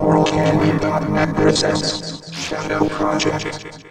OralCanyon.net presents Shadow Project.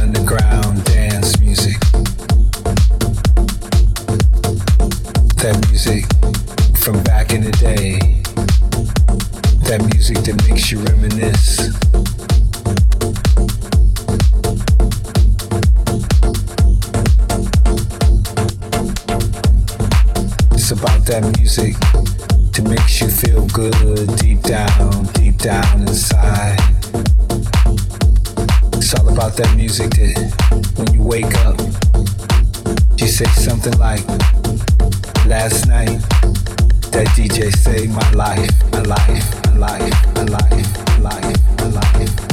Underground dance music. That music from back in the day. That music that makes you reminisce. It's about that music that makes you feel good deep down, deep down inside. It's all about that music that when you wake up, you say something like, Last night, that DJ saved my life, my life, my life, my life, my life, my life, my life,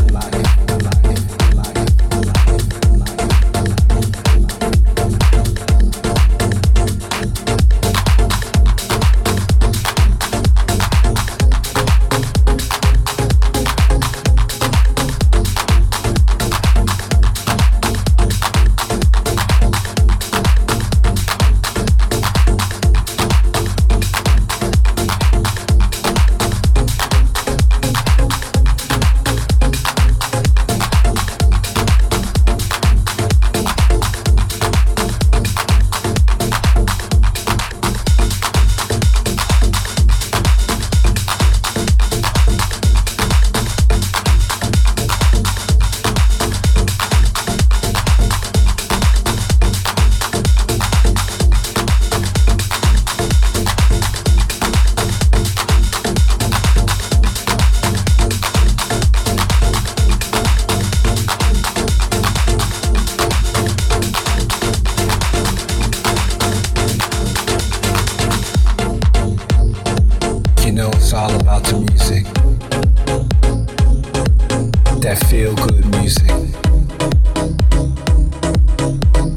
That feel good music.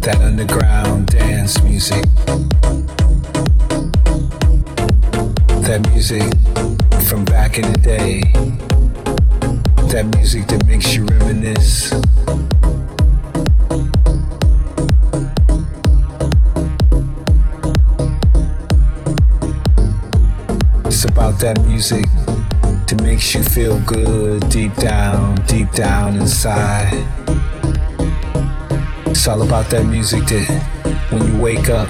That underground dance music. That music from back in the day. That music that makes you reminisce. It's about that music that makes you feel good deep down, deep down inside. It's all about that music that when you wake up,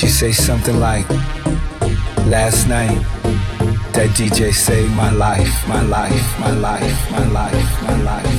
you say something like, Last night, that DJ saved my life, my life, my life, my life, my life, my life,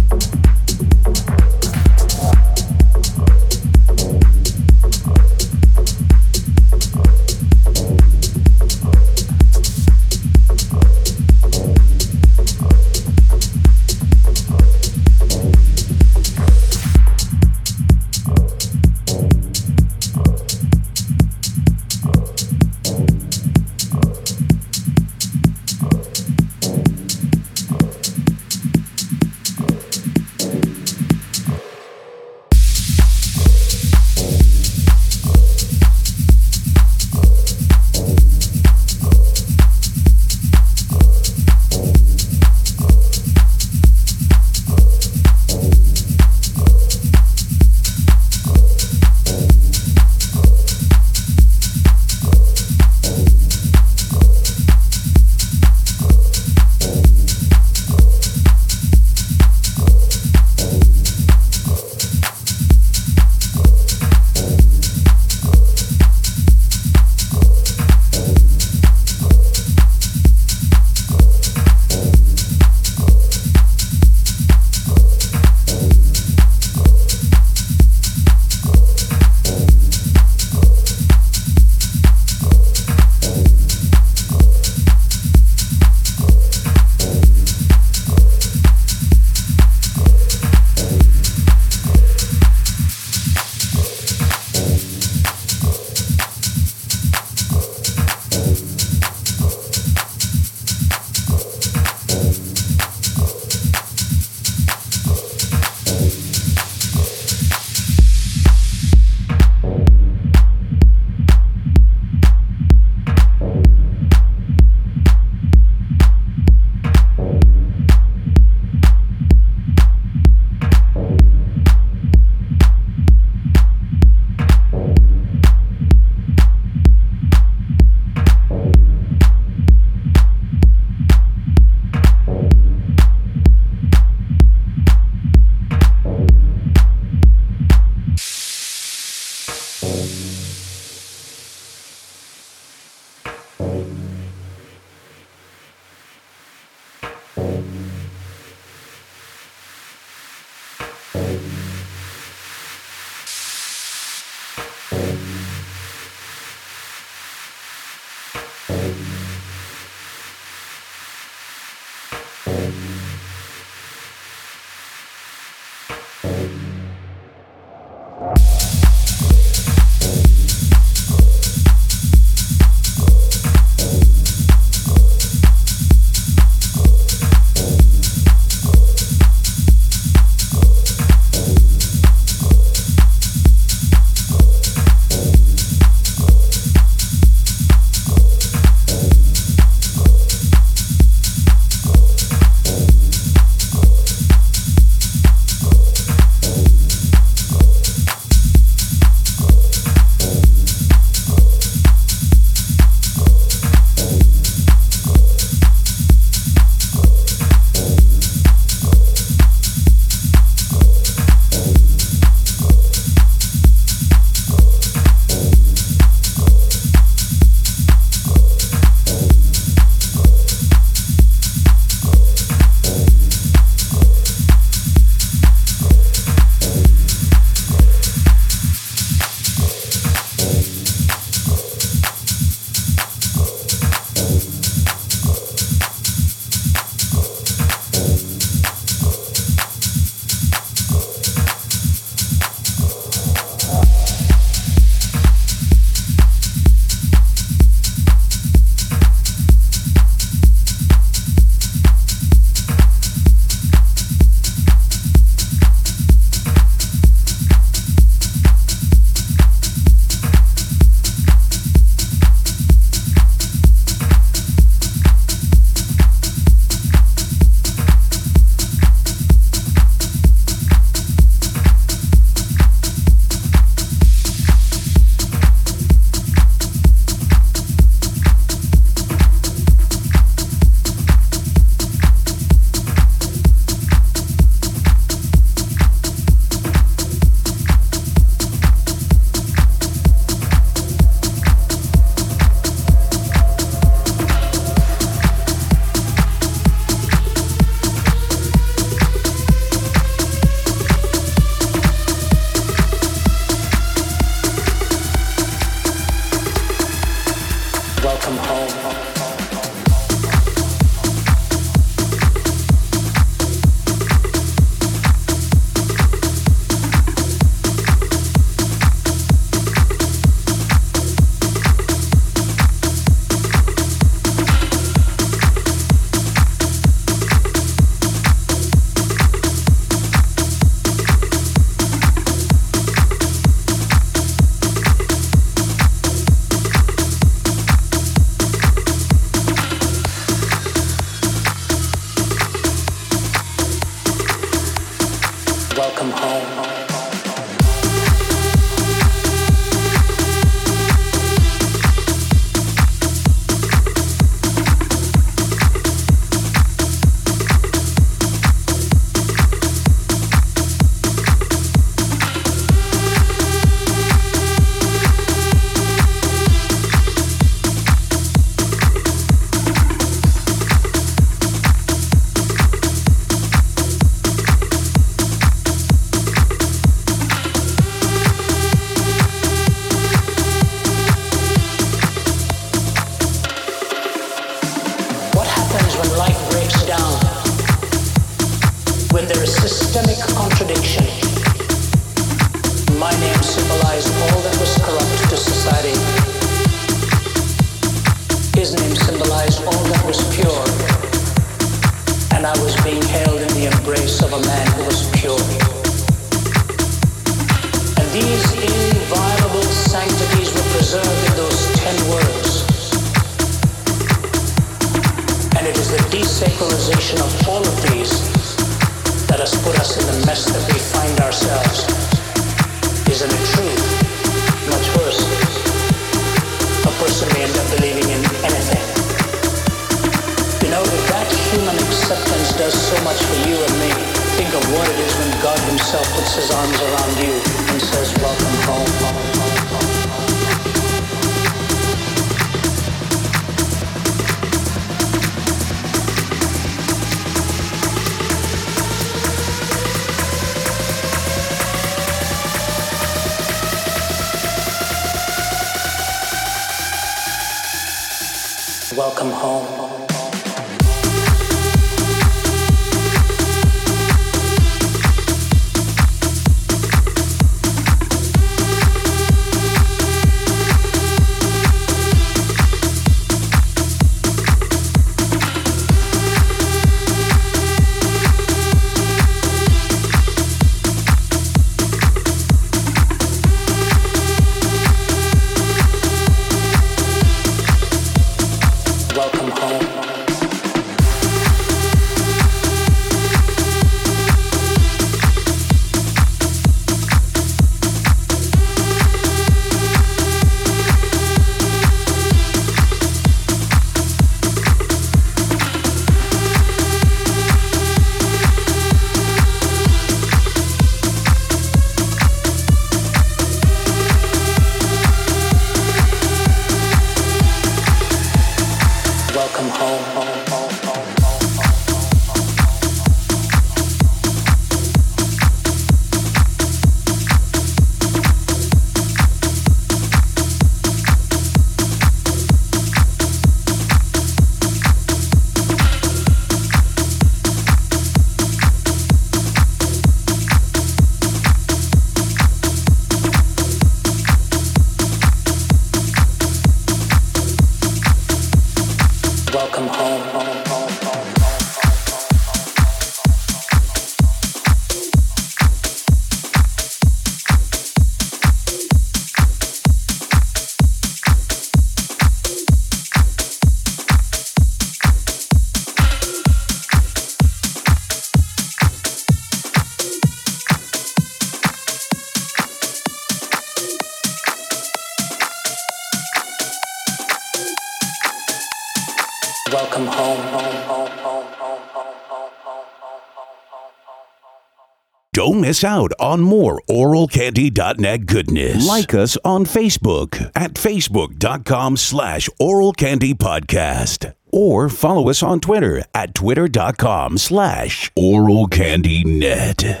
out on more oralcandy.net goodness. Like us on Facebook at facebook.com slash oralcandypodcast. Or follow us on Twitter at twitter.com slash oralcandynet.